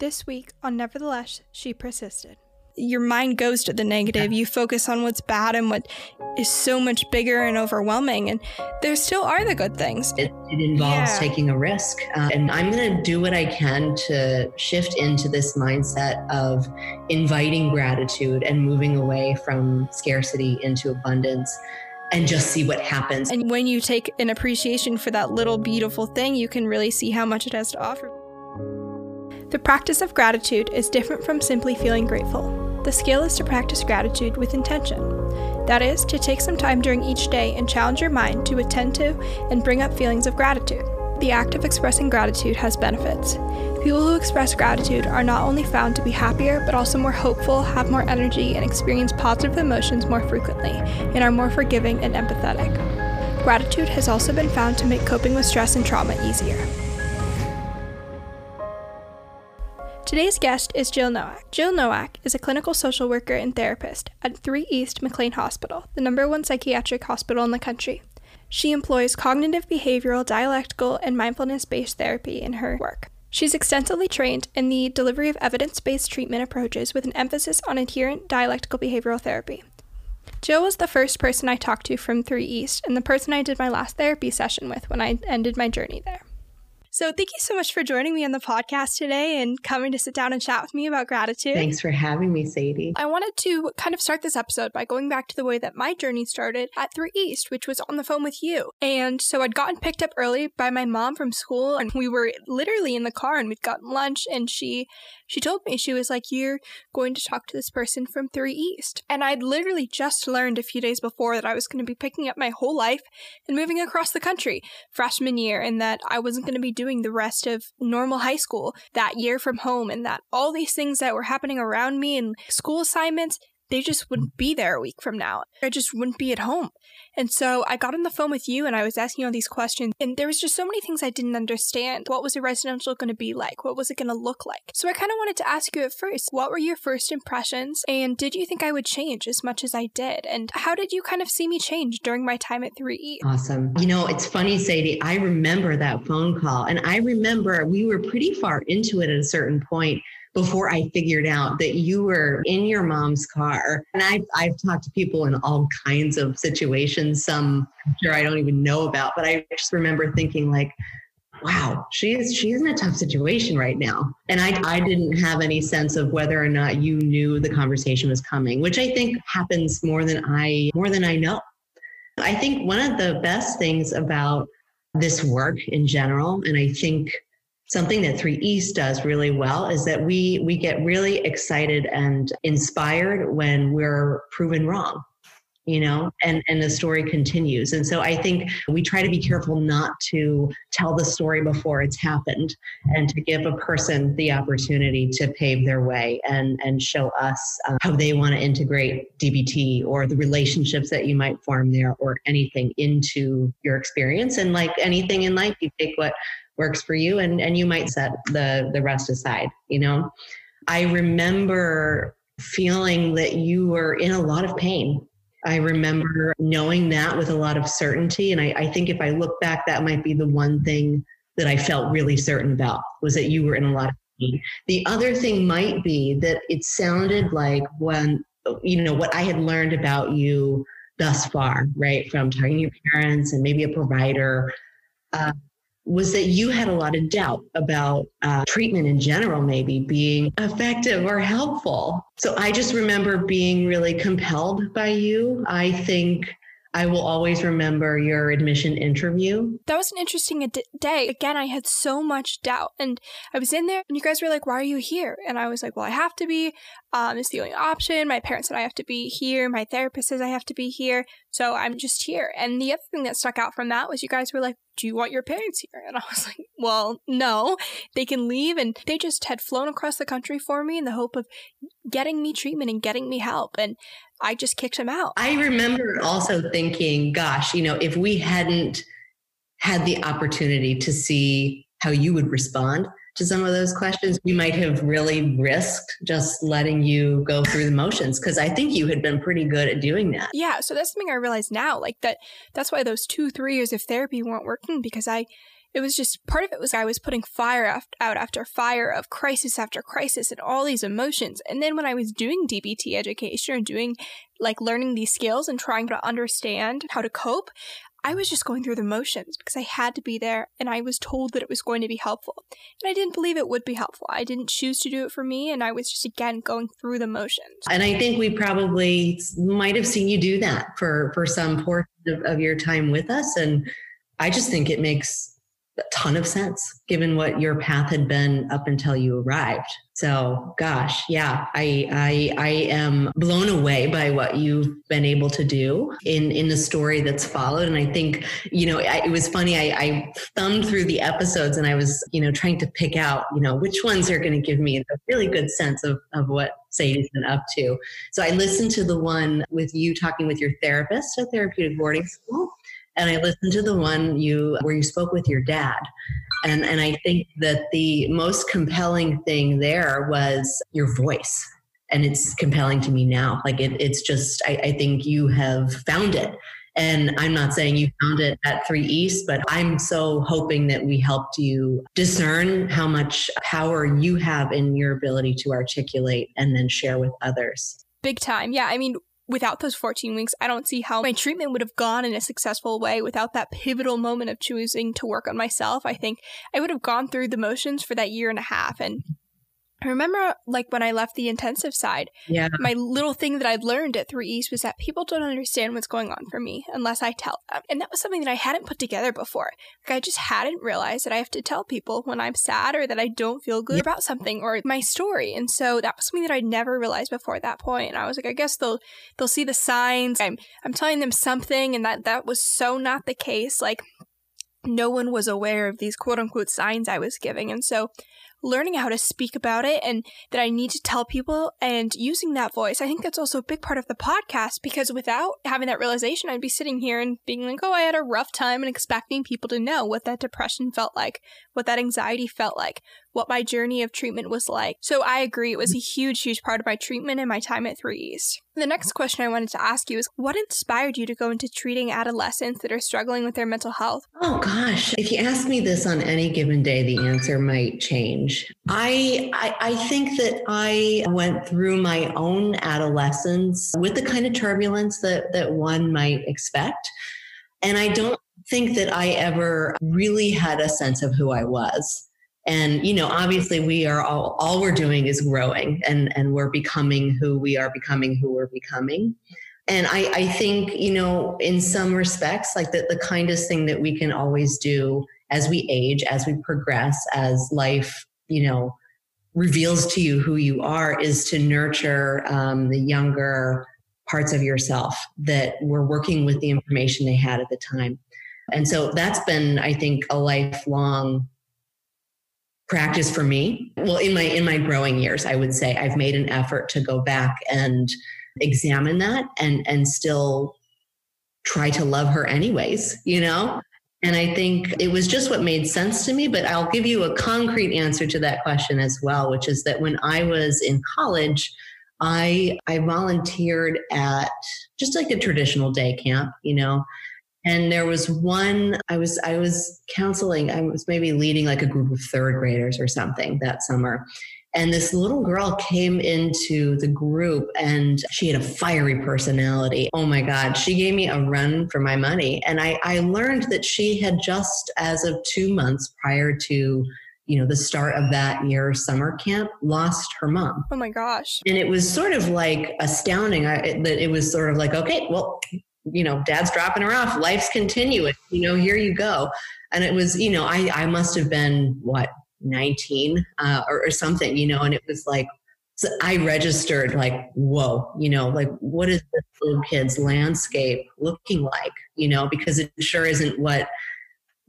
This week on Nevertheless, she persisted. Your mind goes to the negative. You focus on what's bad and what is so much bigger and overwhelming. And there still are the good things. It, it involves Yeah. taking a risk. Uh, and I'm going to do what I can to shift into this mindset of inviting gratitude and moving away from scarcity into abundance and just see what happens. And when you take an appreciation for that little beautiful thing, you can really see how much it has to offer. The practice of gratitude is different from simply feeling grateful. The skill is to practice gratitude with intention. That is, to take some time during each day and challenge your mind to attend to and bring up feelings of gratitude. The act of expressing gratitude has benefits. People who express gratitude are not only found to be happier, but also more hopeful, have more energy, and experience positive emotions more frequently, and are more forgiving and empathetic. Gratitude has also been found to make coping with stress and trauma easier. Today's guest is Jill Nowak. Jill Nowak is a clinical social worker and therapist at 3 East McLean Hospital, the number one psychiatric hospital in the country. She employs cognitive behavioral, dialectical, and mindfulness based therapy in her work. She's extensively trained in the delivery of evidence based treatment approaches with an emphasis on adherent dialectical behavioral therapy. Jill was the first person I talked to from 3 East and the person I did my last therapy session with when I ended my journey there. So, thank you so much for joining me on the podcast today and coming to sit down and chat with me about gratitude. Thanks for having me, Sadie. I wanted to kind of start this episode by going back to the way that my journey started at 3 East, which was on the phone with you. And so I'd gotten picked up early by my mom from school and we were literally in the car and we'd gotten lunch and she she told me she was like you're going to talk to this person from 3 East. And I'd literally just learned a few days before that I was going to be picking up my whole life and moving across the country freshman year and that I wasn't going to be doing the rest of normal high school that year from home and that all these things that were happening around me and school assignments they just wouldn't be there a week from now. I just wouldn't be at home. And so I got on the phone with you and I was asking all these questions and there was just so many things I didn't understand. What was a residential going to be like? What was it going to look like? So I kind of wanted to ask you at first, what were your first impressions and did you think I would change as much as I did? And how did you kind of see me change during my time at 3E? Awesome. You know, it's funny, Sadie. I remember that phone call, and I remember we were pretty far into it at a certain point before I figured out that you were in your mom's car. And I've, I've talked to people in all kinds of situations, some I'm sure I don't even know about, but I just remember thinking, like, wow, she is she's in a tough situation right now. And I I didn't have any sense of whether or not you knew the conversation was coming, which I think happens more than I more than I know. I think one of the best things about this work in general, and I think something that 3 East does really well is that we we get really excited and inspired when we're proven wrong you know and and the story continues. And so i think we try to be careful not to tell the story before it's happened and to give a person the opportunity to pave their way and and show us uh, how they want to integrate dbt or the relationships that you might form there or anything into your experience. And like anything in life you take what works for you and and you might set the the rest aside you know i remember feeling that you were in a lot of pain I remember knowing that with a lot of certainty. And I, I, think if I look back, that might be the one thing that I felt really certain about was that you were in a lot of pain. The other thing might be that it sounded like when, you know, what I had learned about you thus far, right, from talking to your parents and maybe a provider. Uh, was that you had a lot of doubt about uh, treatment in general, maybe being effective or helpful. So I just remember being really compelled by you. I think I will always remember your admission interview. That was an interesting ad- day. Again, I had so much doubt. And I was in there, and you guys were like, Why are you here? And I was like, Well, I have to be. Um, it's the only option. My parents said I have to be here. My therapist says I have to be here. So I'm just here. And the other thing that stuck out from that was you guys were like, Do you want your parents here? And I was like, Well, no. They can leave. And they just had flown across the country for me in the hope of getting me treatment and getting me help. And I just kicked him out. I remember also thinking, gosh, you know, if we hadn't had the opportunity to see how you would respond to some of those questions, we might have really risked just letting you go through the motions because I think you had been pretty good at doing that. Yeah, so that's something I realize now, like that that's why those 2 3 years of therapy weren't working because I it was just part of it was I was putting fire out after fire of crisis after crisis and all these emotions. And then when I was doing DBT education and doing like learning these skills and trying to understand how to cope, I was just going through the motions because I had to be there and I was told that it was going to be helpful. And I didn't believe it would be helpful. I didn't choose to do it for me and I was just again going through the motions. And I think we probably might have seen you do that for for some portion of, of your time with us and I just think it makes a ton of sense given what your path had been up until you arrived. So, gosh, yeah, I I I am blown away by what you've been able to do in in the story that's followed. And I think you know I, it was funny. I, I thumbed through the episodes and I was you know trying to pick out you know which ones are going to give me a really good sense of of what Sadie's been up to. So I listened to the one with you talking with your therapist at therapeutic boarding school and I listened to the one you where you spoke with your dad. And and I think that the most compelling thing there was your voice. And it's compelling to me now. Like it, it's just I, I think you have found it. And I'm not saying you found it at 3 East, but I'm so hoping that we helped you discern how much power you have in your ability to articulate and then share with others. Big time. Yeah. I mean, without those 14 weeks, I don't see how my treatment would have gone in a successful way without that pivotal moment of choosing to work on myself. I think I would have gone through the motions for that year and a half and I remember like when I left the intensive side, yeah. my little thing that I'd learned at 3 East was that people don't understand what's going on for me unless I tell them. And that was something that I hadn't put together before. Like I just hadn't realized that I have to tell people when I'm sad or that I don't feel good yeah. about something or my story. And so that was something that I'd never realized before at that point. And I was like, I guess they'll they'll see the signs. I'm I'm telling them something and that that was so not the case. Like no one was aware of these quote unquote signs I was giving. And so learning how to speak about it and that I need to tell people and using that voice. I think that's also a big part of the podcast because without having that realization, I'd be sitting here and being like, oh, I had a rough time and expecting people to know what that depression felt like, what that anxiety felt like, what my journey of treatment was like. So I agree, it was a huge, huge part of my treatment and my time at 3 East. The next uh-huh. question I wanted to ask you is what inspired you to go into treating adolescents that are struggling with their mental health? Oh gosh, if you ask me this on any given day, the answer might change. I I, I think that I went through my own adolescence with the kind of turbulence that that one might expect. And I don't think that I ever really had a sense of who I was and you know obviously we are all all we're doing is growing and and we're becoming who we are becoming who we're becoming. And i i think you know in some respects like the, the kindest thing that we can always do as we age as we progress as life you know reveals to you who you are is to nurture um, the younger parts of yourself that were working with the information they had at the time. And so that's been i think a lifelong practice for me. Well in my in my growing years i would say i've made an effort to go back and examine that and and still try to love her anyways you know? And i think it was just what made sense to me but i'll give you a concrete answer to that question as well which is that when i was in college i i volunteered at just like a traditional day camp you know and there was one i was i was counseling i was maybe leading like a group of third graders or something that summer and this little girl came into the group and she had a fiery personality. Oh my God. She gave me a run for my money. And I, I learned that she had just, as of two months prior to you know the start of that year summer camp lost her mom oh my gosh and it was sort of like astounding I, that it was sort of like okay well you know, dad's dropping her off. Life's continuing. You know, here you go. And it was, you know, I, I must have been what, 19 uh, or, or something, you know, and it was like, so I registered like, whoa, you know, like what is this little kid's landscape looking like? You know, because it sure isn't what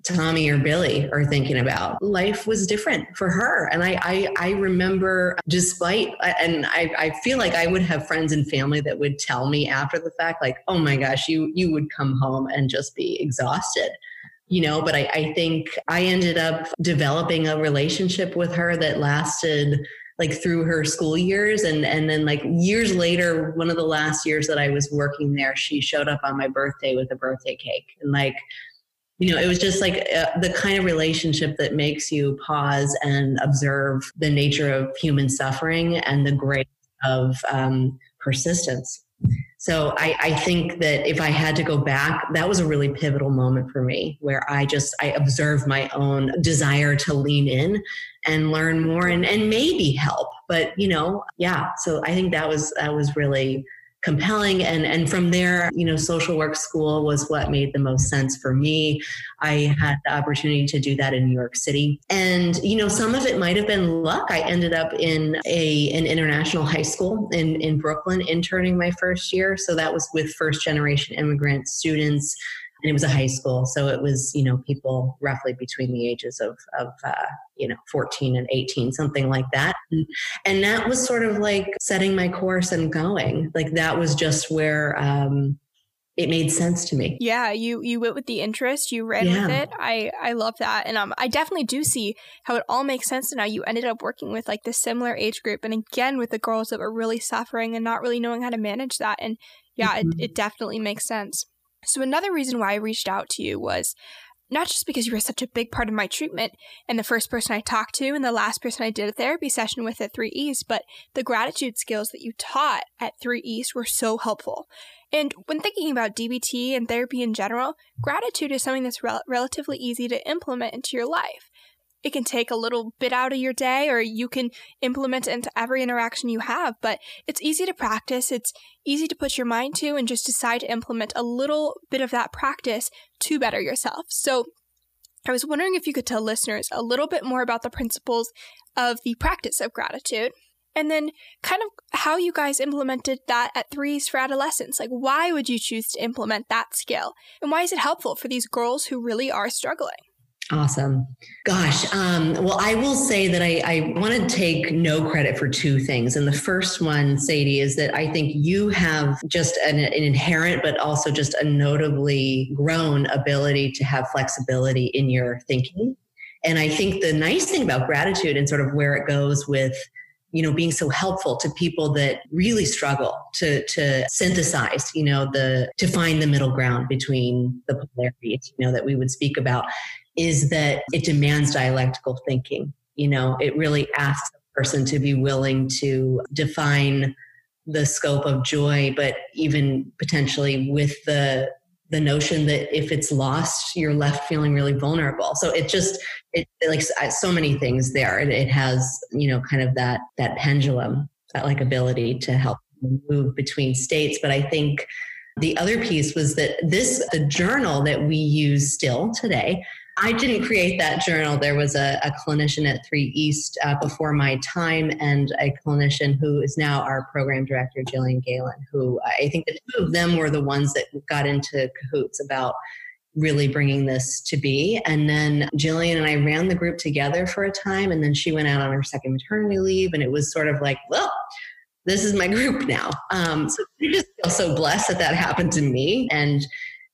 Tommy or Billy are thinking about. Life was different for her. And I, I, I remember despite, and I, I feel like I would have friends and family that would tell me after the fact, like, oh my gosh, you, you would come home and just be exhausted you know but I, I, think i ended up developing a relationship with her that lasted like through her school years and and then like years later one of the last years that i was working there she showed up on my birthday with a birthday cake and like you know, it was just like uh, the kind of relationship that makes you pause and observe the nature of human suffering and the grace of um, persistence. So I, I, think that if I had to go back, that was a really pivotal moment for me where I just I observed my own desire to lean in and learn more and, and maybe help. But you know, yeah. So I think that was that was really compelling. And and from there you know social work school was what made the most sense for me. I had the opportunity to do that in new york city. And you know some of it might have been luck. I ended up in a an international high school in in brooklyn interning my first year. So that was with first generation immigrant students and it was a high school so it was you know people roughly between the ages of of uh, you know 14 and 18 something like that and, and, that was sort of like setting my course and going like that was just where um it made sense to me. Yeah, you you went with the interest, you ran yeah. with it. I I love that, and um, I definitely do see how it all makes sense And now. You ended up working with like the similar age group, and again with the girls that were really suffering and not really knowing how to manage that. And yeah, mm-hmm. it, it definitely makes sense. So, another reason why I reached out to you was not just because you were such a big part of my treatment and the first person I talked to and the last person I did a therapy session with at 3 East, but the gratitude skills that you taught at 3 East were so helpful. And when thinking about DBT and therapy in general, gratitude is something that's rel- relatively easy to implement into your life it can take a little bit out of your day or you can implement it into every interaction you have, but it's easy to practice. It's easy to put your mind to and just decide to implement a little bit of that practice to better yourself. So I was wondering if you could tell listeners a little bit more about the principles of the practice of gratitude. And then, kind of how you guys implemented that at 3 East for adolescents. Like, why would you choose to implement that skill? And why is it helpful for these girls who really are struggling? Awesome. Gosh. Um, well, I will say that I, I want to take no credit for two things. And the first one, Sadie, is that I think you have just an, an inherent, but also just a notably grown ability to have flexibility in your thinking. And I think the nice thing about gratitude and sort of where it goes with you know being so helpful to people that really struggle to to synthesize you know the to find the middle ground between the polarities you know that we would speak about is that it demands dialectical thinking. You know, it really asks a person to be willing to define the scope of joy, but even potentially with the the notion that if it's lost, you're left feeling really vulnerable. So it just it, it like uh, so many things there. It, it has you know kind of that that pendulum, that like ability to help move between states. But I think the other piece was that this the journal that we use still today I didn't create that journal. There was a, a clinician at 3 East uh, before my time, and a clinician who is now our program director, Gillian Galen, who I think the two of them were the ones that got into cahoots about really bringing this to be. And then Gillian and I ran the group together for a time, and then she went out on her second maternity leave, and it was sort of like, well, this is my group now. Um, so I just feel so blessed that that happened to me. And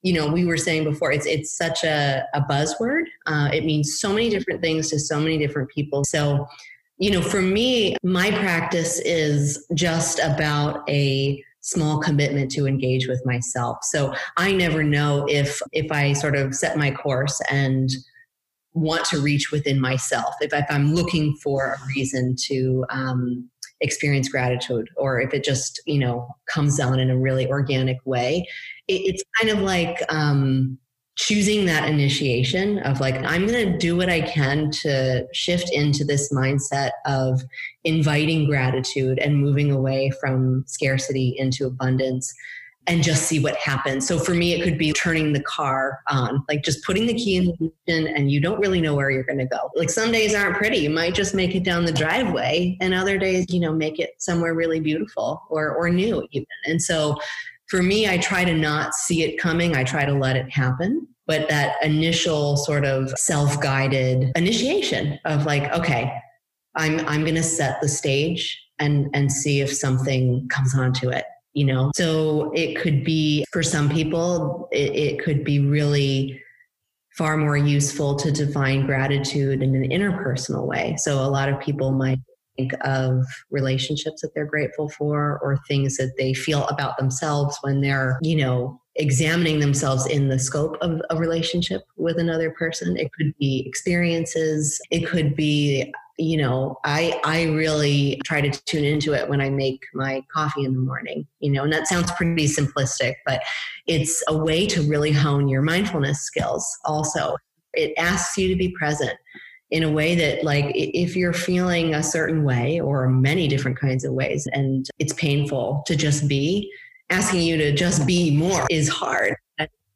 you know, we were saying before, it's it's such a, a buzzword. Uh, it means so many different things to so many different people. So, you know, for me, my practice is just about a small commitment to engage with myself. So I never know if if I sort of set my course and want to reach within myself. If, if I'm looking for a reason to um, experience gratitude, or if it just you know comes on in a really organic way. It's kind of like um, choosing that initiation of like i'm going to do what i can to shift into this mindset of inviting gratitude and moving away from scarcity into abundance and just see what happens. So for me, it could be turning the car on, like just putting the key in the ignition and you don't really know where you're going to go. Like some days aren't pretty. You might just make it down the driveway and other days, you know, make it somewhere really beautiful or, or new even. And so for me, I try to not see it coming. I try to let it happen. But that initial sort of self guided initiation of like, okay, I'm, I'm going to set the stage and, and see if something comes onto it, you know? So it could be, for some people, it, it could be really far more useful to define gratitude in an interpersonal way. So a lot of people might think of relationships that they're grateful for or things that they feel about themselves when they're, you know, examining themselves in the scope of a relationship with another person. It could be experiences. It could be you know i i really try to tune into it when i make my coffee in the morning you know and that sounds pretty simplistic but it's a way to really hone your mindfulness skills. Also it asks you to be present in a way that like if you're feeling a certain way or many different kinds of ways and it's painful to just be asking you to just be more is hard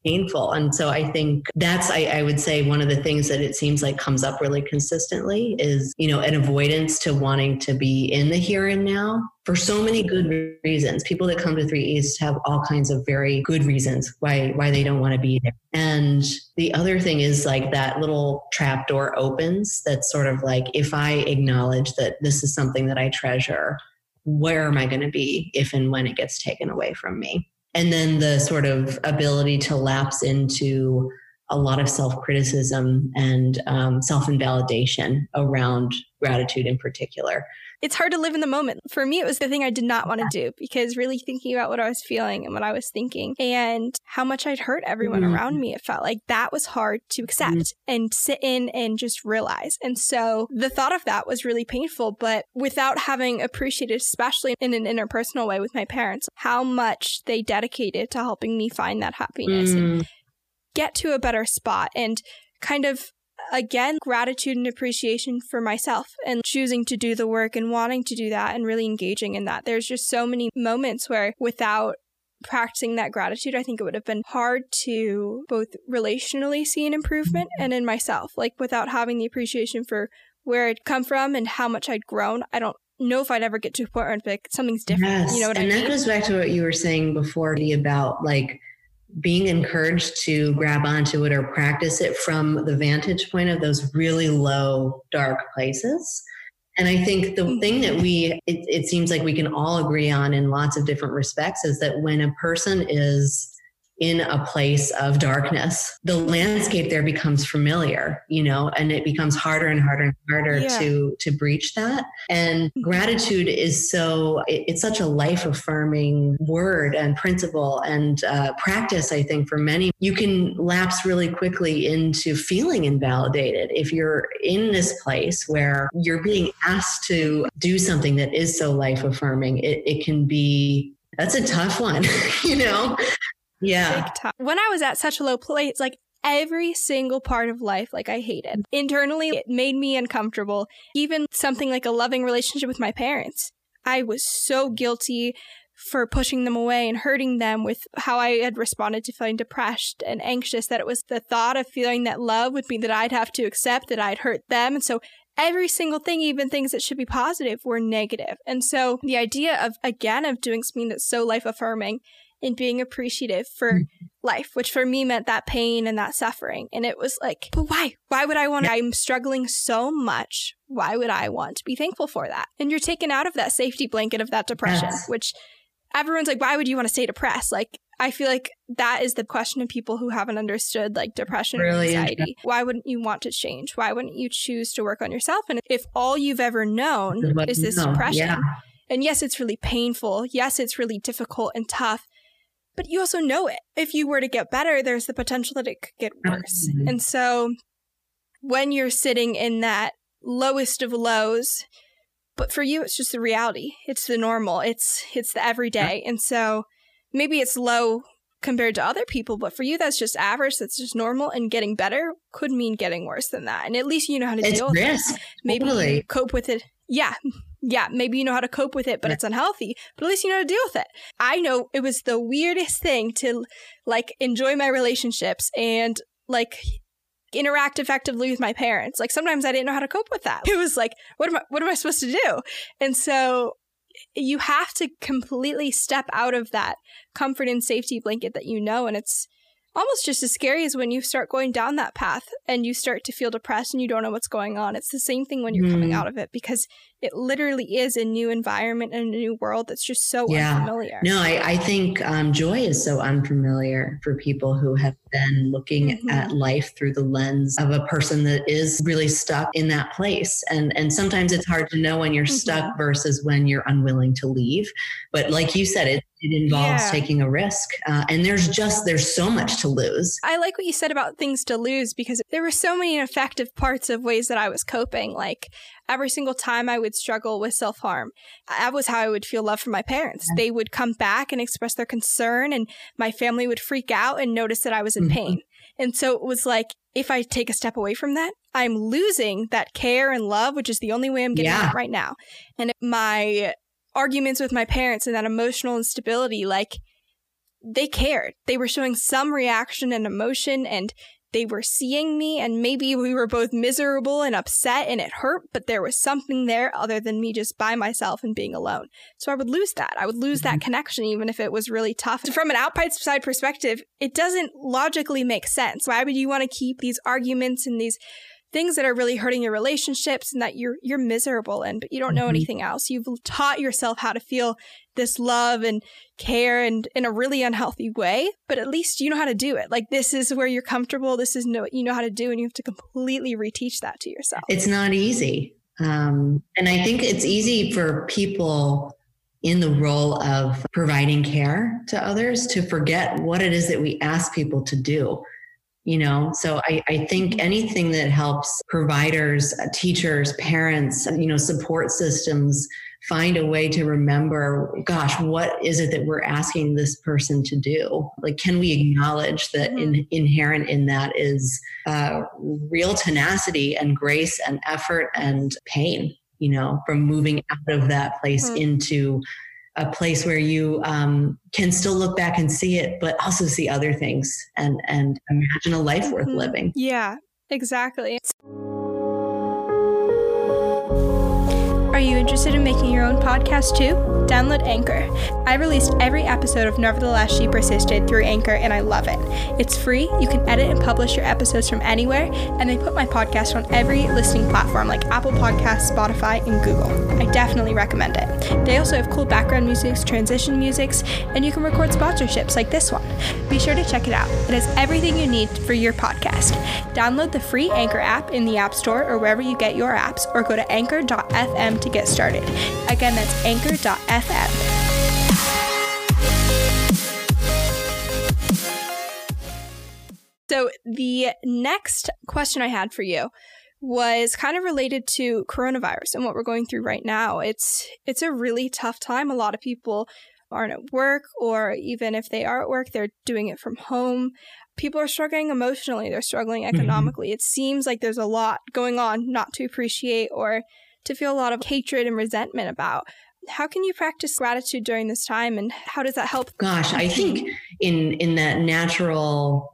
painful. And so i think that's I, I, would say one of the things that it seems like comes up really consistently is you know an avoidance to wanting to be in the here and now for so many good reasons. People that come to three east have all kinds of very good reasons why why they don't want to be there. And the other thing is like that little trap door opens that's sort of like if i acknowledge that this is something that i treasure where am I going to be if and when it gets taken away from me? And then the sort of ability to lapse into a lot of self criticism and um, self invalidation around gratitude in particular it's hard to live in the moment. For me, it was the thing I did not want to do because really thinking about what I was feeling and what I was thinking and how much I'd hurt everyone mm-hmm. around me, it felt like that was hard to accept mm-hmm. and sit in and just realize. And so the thought of that was really painful, but without having appreciated, especially in an interpersonal way with my parents, how much they dedicated to helping me find that happiness mm. and get to a better spot and kind of again, gratitude and appreciation for myself and choosing to do the work and wanting to do that and really engaging in that. There's just so many moments where without practicing that gratitude, I think it would have been hard to both relationally see an improvement mm-hmm. and in myself. Like without having the appreciation for where I'd come from and how much I'd grown, I don't know if I'd ever get to a point where like something's different. Yes. You know what and I mean? that goes back to what you were saying before about like being encouraged to grab onto it or practice it from the vantage point of those really low, dark places. And I think the hmm. thing that we, it, it, seems like we can all agree on in lots of different respects is that when a person is in a place of darkness, the landscape there becomes familiar, you know, and it becomes harder and harder and harder yeah. to to breach that. And mm-hmm. gratitude is so it, it's such a life affirming word and principle and uh, practice. I think for many, you can lapse really quickly into feeling invalidated if you're in this place where you're being asked to do something that is so life affirming. It, it can be that's a tough one, you know? Yeah. When I was at such a low place, like every single part of life, like I hated. Internally, it made me uncomfortable. Even something like a loving relationship with my parents. I was so guilty for pushing them away and hurting them with how I had responded to feeling depressed and anxious, that it was the thought of feeling that love would mean that I'd have to accept that I'd hurt them. And so every single thing, even things that should be positive, were negative. And so the idea of, again, of doing something that's so life affirming and being appreciative for mm-hmm. life, which for me meant that pain and that suffering. And it was like, but why? Why would I want to? I'm struggling so much. Why would I want to be thankful for that? And you're taken out of that safety blanket of that depression, yes. which everyone's like, why would you want to stay depressed? Like, I feel like that is the question of people who haven't understood like depression really and anxiety. Why wouldn't you want to change? Why wouldn't you choose to work on yourself? And if all you've ever known is this depression, yeah. and yes, it's really painful. Yes, it's really difficult and tough but you also know it. If you were to get better, there's the potential that it could get worse. Mm-hmm. And so when you're sitting in that lowest of lows, but for you it's just the reality. It's the normal. It's it's the everyday. And so maybe it's low compared to other people, but for you that's just average, that's just normal and getting better could mean getting worse than that. And at least you know how to it's deal risk. with it. Maybe totally. cope with it. Yeah, yeah, maybe you know how to cope with it, but it's unhealthy. But at least you know how to deal with it. I know it was the weirdest thing to like enjoy my relationships and like interact effectively with my parents. Like sometimes I didn't know how to cope with that. It was like, what am I what am I supposed to do? And so you have to completely step out of that comfort and safety blanket that you know and it's almost just as scary as when you start going down that path and you start to feel depressed and you don't know what's going on. It's the same thing when you're mm. coming out of it because it literally is a new environment and a new world that's just so yeah. unfamiliar. No, I, I think um, joy is so unfamiliar for people who have been looking mm-hmm. at life through the lens of a person that is really stuck in that place. And and sometimes it's hard to know when you're mm-hmm. stuck versus when you're unwilling to leave. But like you said, it it involves yeah. taking a risk uh, and there's just there's so much to lose i like what you said about things to lose because there were so many effective parts of ways that i was coping like every single time i would struggle with self-harm that was how i would feel love from my parents yeah. they would come back and express their concern and my family would freak out and notice that i was in mm-hmm. pain and so it was like if i take a step away from that i'm losing that care and love which is the only way i'm getting yeah. it right now and my arguments with my parents and that emotional instability, like they cared. They were showing some reaction and emotion and they were seeing me and maybe we were both miserable and upset and it hurt, but there was something there other than me just by myself and being alone. So I would lose that. I would lose mm-hmm. that connection even if it was really tough. From an outside perspective, it doesn't logically make sense. Why would you want to keep these arguments and these things that are really hurting your relationships and that you're you're miserable in but you don't know mm-hmm. anything else. You've taught yourself how to feel this love and care and in a really unhealthy way but at least you know how to do it. Like this is where you're comfortable. This is what you know how to do and you have to completely reteach that to yourself. It's not easy. Um, and i think it's easy for people in the role of providing care to others to forget what it is that we ask people to do you know so I, I think anything that helps providers uh, teachers parents you know support systems find a way to remember gosh what is it that we're asking this person to do like can we acknowledge that in, mm-hmm. inherent in that is uh, real tenacity and grace and effort and pain you know from moving out of that place mm-hmm. into a place where you um, can still look back and see it, but also see other things and and imagine a life mm-hmm. worth living. Yeah, exactly. Are you interested in making your own podcast too? Download Anchor. I released every episode of Nevertheless She Persisted through Anchor and I love it. It's free, you can edit and publish your episodes from anywhere, and they put my podcast on every listening platform like Apple Podcasts, Spotify, and Google. I definitely recommend it. They also have cool background musics, transition musics, and you can record sponsorships like this one. Be sure to check it out. It has everything you need for your podcast. Download the free Anchor app in the App Store or wherever you get your apps, or go to anchor.fm to get started. Again, that's anchor.fm. So, the next question I had for you was kind of related to coronavirus and what we're going through right now. It's it's a really tough time. A lot of people aren't at work or even if they are at work, they're doing it from home. People are struggling emotionally, they're struggling mm-hmm. economically. Mm-hmm. It seems like there's a lot going on not to appreciate or to feel a lot of hatred and resentment about. How can you practice gratitude during this time and how does that help? Gosh, I think in in that natural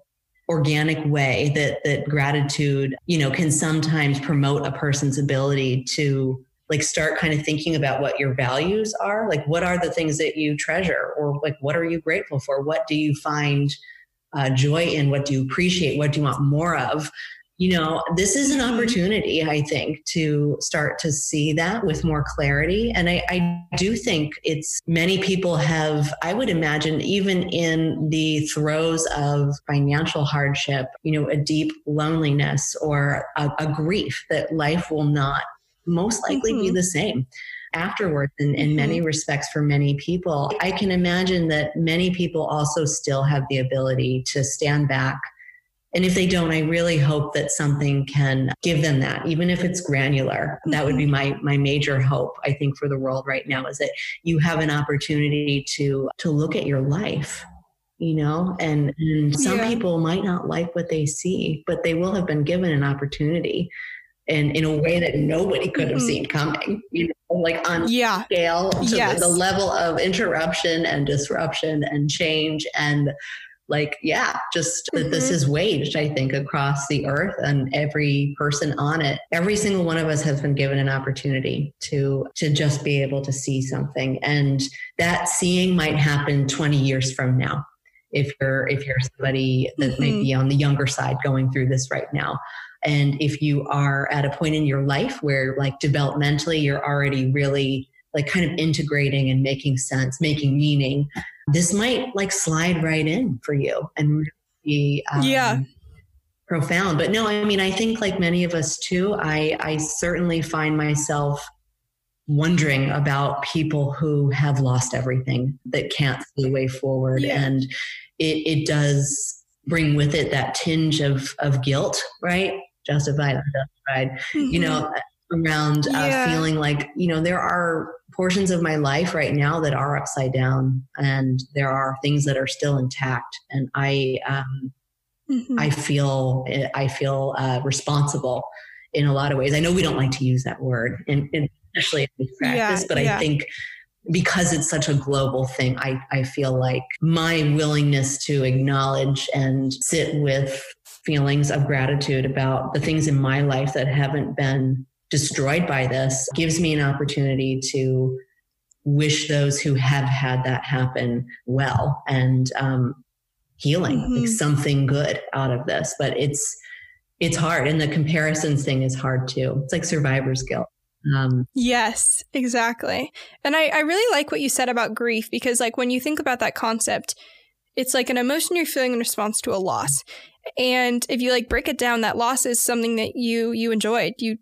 organic way that that gratitude, you know, can sometimes promote a person's ability to like start kind of thinking about what your values are. Like what are the things that you treasure or like what are you grateful for? What do you find uh, joy in? What do you appreciate? What do you want more of you know, this is an opportunity, I think, to start to see that with more clarity. And I, I, do think it's many people have, I would imagine, even in the throes of financial hardship, you know, a deep loneliness or a, a grief that life will not most likely mm-hmm. be the same afterwards in, in mm-hmm. many respects for many people. I can imagine that many people also still have the ability to stand back and if they don't, I really hope that something can give them that, even if it's granular. That would be mm-hmm. my my major hope, I think, for the world right now is that you have an opportunity to to look at your life you know and, and some yeah. people might not like what they see but they will have been given an opportunity and in a way that nobody could have mm-hmm. seen coming you know like on yeah. scale to yes. the, the level of interruption and disruption and change and like yeah just that mm-hmm. this is waged i think across the earth and every person on it every single one of us has been given an opportunity to to just be able to see something and that seeing might happen 20 years from now if you're if you're somebody that mm-hmm. may be on the younger side going through this right now And if you are at a point in your life where, like, developmentally, you're already really like kind of integrating and making sense, making meaning, this might like slide right in for you and be um, yeah profound. But no, I mean, I think like many of us too, I I certainly find myself wondering about people who have lost everything that can't see a way forward yeah. and it, it does bring with it that tinge of of guilt right justified unjustified mm-hmm. you know around uh, yeah. feeling like you know there are portions of my life right now that are upside down and there are things that are still intact and i um, mm-hmm. i feel i feel uh, responsible in a lot of ways i know we don't like to use that word and, and especially in practice, yeah, but yeah. I think because it's such a global thing, I, I feel like my willingness to acknowledge and sit with feelings of gratitude about the things in my life that haven't been destroyed by this gives me an opportunity to wish those who have had that happen well and um, healing, mm-hmm. like something good out of this. But it's it's hard, and the comparisons thing is hard too. It's like survivor's guilt. Um, yes, exactly. And I, I really like what you said about grief because, like, when you think about that concept, it's like an emotion you're feeling in response to a loss. And if you like break it down, that loss is something that you you enjoyed, you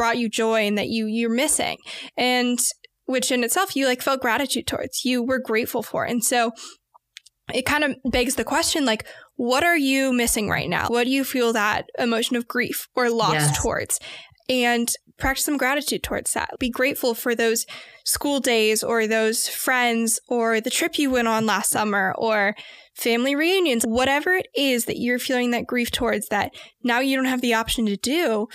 brought you joy, and that you you're missing, and which in itself you like felt gratitude towards, you were grateful for, and so it kind of begs the question like what are you missing right now what do you feel that emotion of grief or loss yes. towards and practice some gratitude towards that. Be grateful for those school days or those friends or the trip you went on last summer or family reunions, whatever it is that you're feeling that grief towards that now you don't have the option to do.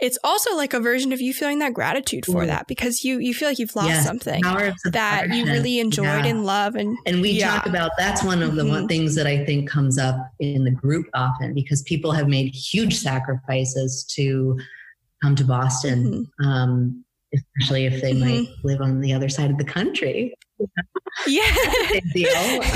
It's also like a version of you feeling that gratitude for that because you you feel like you've lost yes, something that you really enjoyed yeah. and love and and we yeah. talk about that's one of the mm-hmm. things that I think comes up in the group often because people have made huge sacrifices to come to Boston, mm-hmm. um, especially if they mm-hmm. might live on the other side of the country. Yeah, big deal.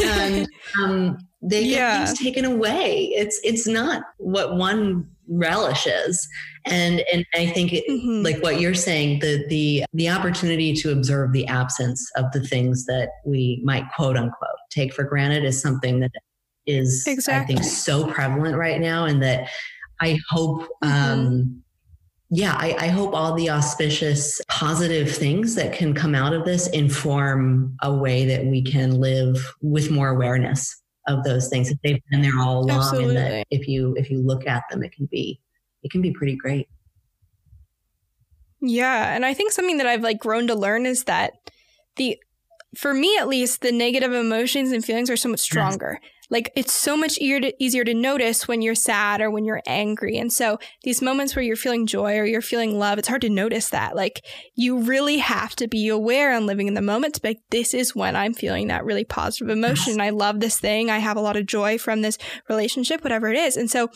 And um, they yeah. get things taken away. It's it's not what one relishes, and and I think it, mm-hmm. like what you're saying, the the the opportunity to observe the absence of the things that we might quote unquote take for granted is something that is exactly. I think so prevalent right now, and that I hope. Mm-hmm. Um, yeah, I, I, hope all the auspicious, positive things that can come out of this inform a way that we can live with more awareness of those things. If they've been there all along, Absolutely. and that if you if you look at them, it can be it can be pretty great. Yeah, and I think something that I've like grown to learn is that the for me at least, the negative emotions and feelings are so much mm-hmm. stronger. Yes. Like it's so much easier to, easier to notice when you're sad or when you're angry. And so these moments where you're feeling joy or you're feeling love, it's hard to notice that. Like you really have to be aware and living in the moment to be like, this is when I'm feeling that really positive mm-hmm. emotion. Yes. I love this thing. I have a lot of joy from this relationship, whatever it is. And so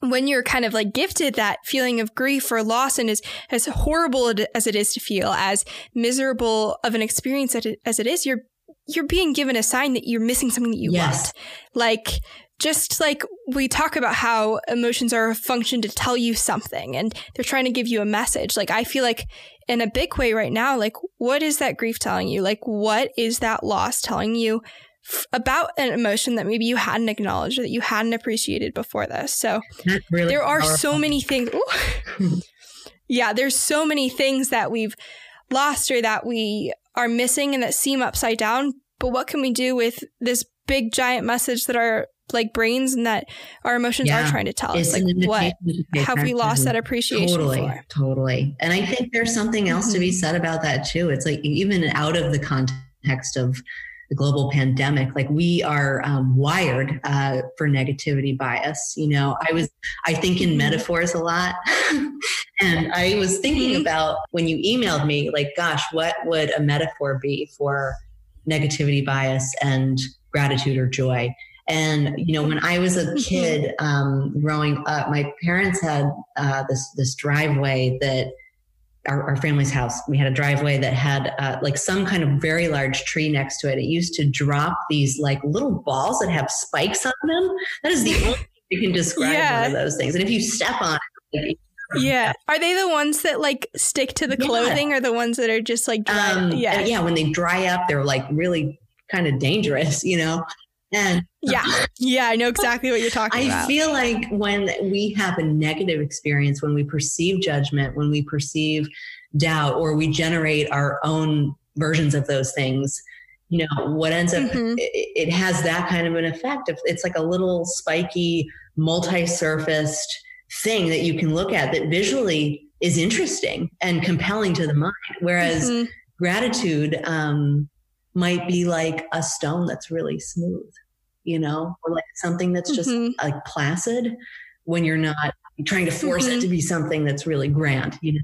when you're kind of like gifted that feeling of grief or loss and as, as horrible as it is to feel, as miserable of an experience as it is, you're you're being given a sign that you're missing something that you yes. want. Like just like we talk about how emotions are a function to tell you something and they're trying to give you a message. Like I feel like in a big way right now, like what is that grief telling you? Like what is that loss telling you f- about an emotion that maybe you hadn't acknowledged or that you hadn't appreciated before this? So really there are powerful. so many things. yeah, there's so many things that we've lost or that we are missing and that seem upside down. But what can we do with this big giant message that our like brains and that our emotions yeah. are trying to tell us? Like what have we lost that appreciation totally, for? Totally. And I think there's something else mm-hmm. to be mm-hmm. said about that too. It's like even out of the context of the global pandemic like we are um, wired uh, for negativity bias you know i was i think in mm-hmm. metaphors a lot and i was thinking mm-hmm. about when you emailed me like gosh what would a metaphor be for negativity bias and gratitude or joy and you know when i was a mm-hmm. kid um, growing up my parents had uh, this this driveway that our, our, family's house. We had a driveway that had uh, like some kind of very large tree next to it. It used to drop these like little balls that have spikes on them. That is the only You can describe yeah. one of those things. And if you step on it, yeah. Are they the ones that like stick to the clothing yeah. or the ones that are just like dry? Um, yeah. Yeah. When they dry up, they're like really kind of dangerous, you know? And yeah, yeah, I know exactly what you're talking I about. I feel like when we have a negative experience, when we perceive judgment, when we perceive doubt, or we generate our own versions of those things, you know, what ends up, mm-hmm. it, it, has that kind of an effect. It's like a little spiky, multi surfaced thing that you can look at that visually is interesting and compelling to the mind. Whereas mm-hmm. gratitude, um, might be like a stone that's really smooth, you know, or like something that's just mm-hmm. like placid when you're not trying to force mm-hmm. it to be something that's really grand, you know.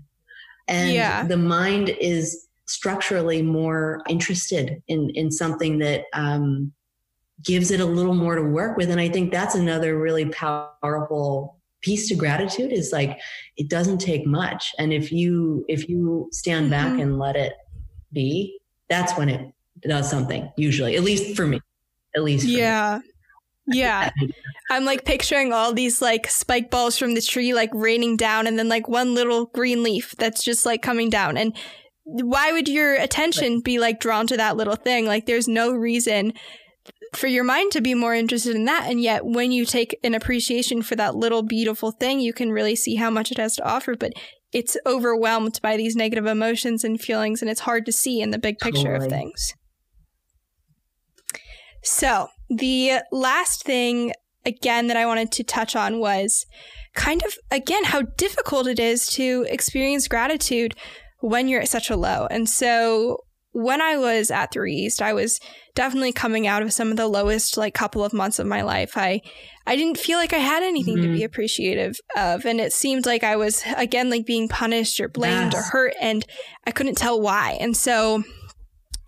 And yeah. the mind is structurally more interested in in something that um, gives it a little more to work with. And I think that's another really powerful piece to gratitude is like it doesn't take much. And if you if you stand mm-hmm. back and let it be, that's when it does something usually, at least for me. At least yeah. Me. Yeah. I'm like picturing all these like spike balls from the tree like raining down and then like one little green leaf that's just like coming down. And why would your attention be like drawn to that little thing? Like there's no reason for your mind to be more interested in that. And yet when you take an appreciation for that little beautiful thing, you can really see how much it has to offer. But it's overwhelmed by these negative emotions and feelings and it's hard to see in the big picture totally. of things. So, the last thing, again, that I wanted to touch on was kind of, again, how difficult it is to experience gratitude when you're at such a low. And so, when I was at 3 East, I was definitely coming out of some of the lowest like couple of months of my life. I I didn't feel like I had anything mm-hmm. to be mm-hmm. appreciative of and it seemed like I was again like being punished or blamed yes. or hurt and I couldn't tell why. And so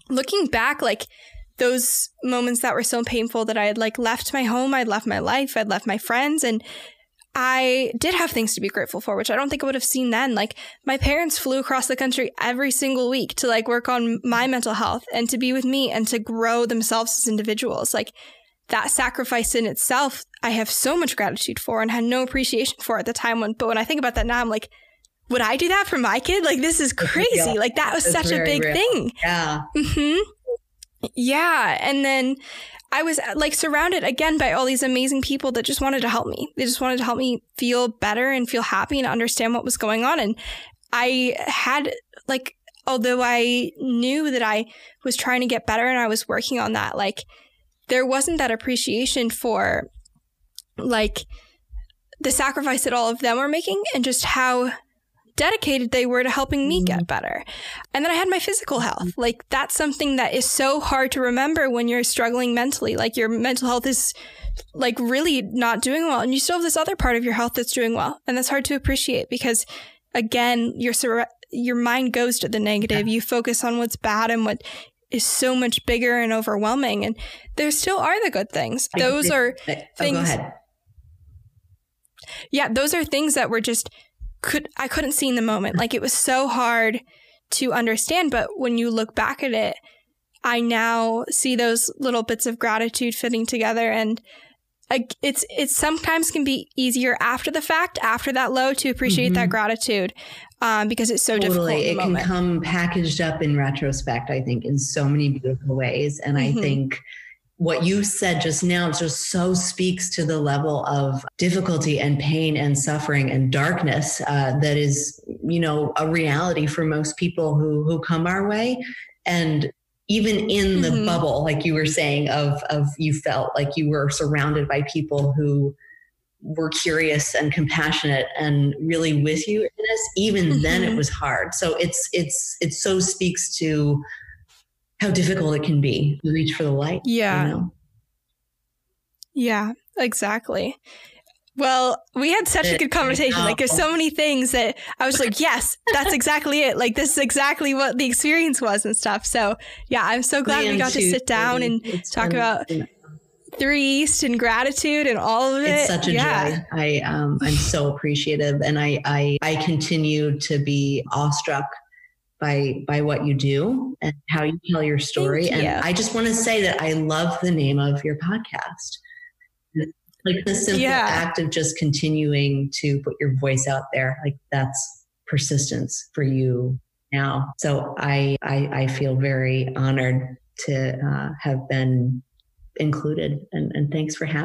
looking back like those moments that were so painful that I had like left my home, I'd left my life, I'd left my friends, and I did have things to be grateful for, which I don't think I would have seen then. Like my parents flew across the country every single week to like work on my mental health and to be with me and to grow themselves as individuals. Like that sacrifice in itself, I have so much gratitude for and had no appreciation for at the time when, but when I think about that now, I'm like, would I do that for my kid? Like this is crazy. Yeah, like that was such a big real. thing. Yeah. Mm-hmm. Yeah. And then I was uh, like surrounded again by all these amazing people that just wanted to help me. They just wanted to help me feel better and feel happy and understand what was going on. And I had like, although I knew that I was trying to get better and I was working on that, like there wasn't that appreciation for like the sacrifice that all of them were making and just how dedicated they were to helping me get mm-hmm. better. And then I had my physical health. Like that's something that is so hard to remember when you're struggling mentally. Like your mental health is like really not doing well and you still have this other part of your health that's doing well. And that's hard to appreciate because again, your sur- your mind goes to the negative. You focus on what's bad and what is so much bigger and overwhelming and there still are the good things. Those are oh, things Yeah, those are things that were just could I couldn't see in the moment. Like it was so hard to understand, but when you look back at it, I now see those little bits of gratitude fitting together and it's it sometimes can be easier after the fact, after that low, to appreciate mm-hmm. that gratitude, um, because it's so totally. difficult. it can come packaged up in retrospect. I think in so many beautiful ways, and mm-hmm. I think what you said just now just so speaks to the level of difficulty and pain and suffering and darkness uh, that is you know a reality for most people who who come our way and even in the mm-hmm. bubble like you were saying of of you felt like you were surrounded by people who were curious and compassionate and really with you in this even mm-hmm. then it mm-hmm. was hard so it's it's it so speaks to how difficult it can be to reach for the light. Yeah. You know? Yeah, exactly. Well, we had such a good conversation. Like, there's so many things that I was like, yes, that's exactly it. Like, this is exactly what the experience was and stuff. So, yeah, I'm so glad we got to sit down and talk about Three East and gratitude and all of it. It's such a yeah. joy. I um, I'm so appreciative, and I I I continue to be awestruck by by what you do and how you tell your story. Thank and. I just want to say that I love the name of your podcast. Like the simple Yeah. act of just continuing to put your voice out there, like that's persistence for you now. So I I, I feel very honored to uh, have been included, and, and thanks for having.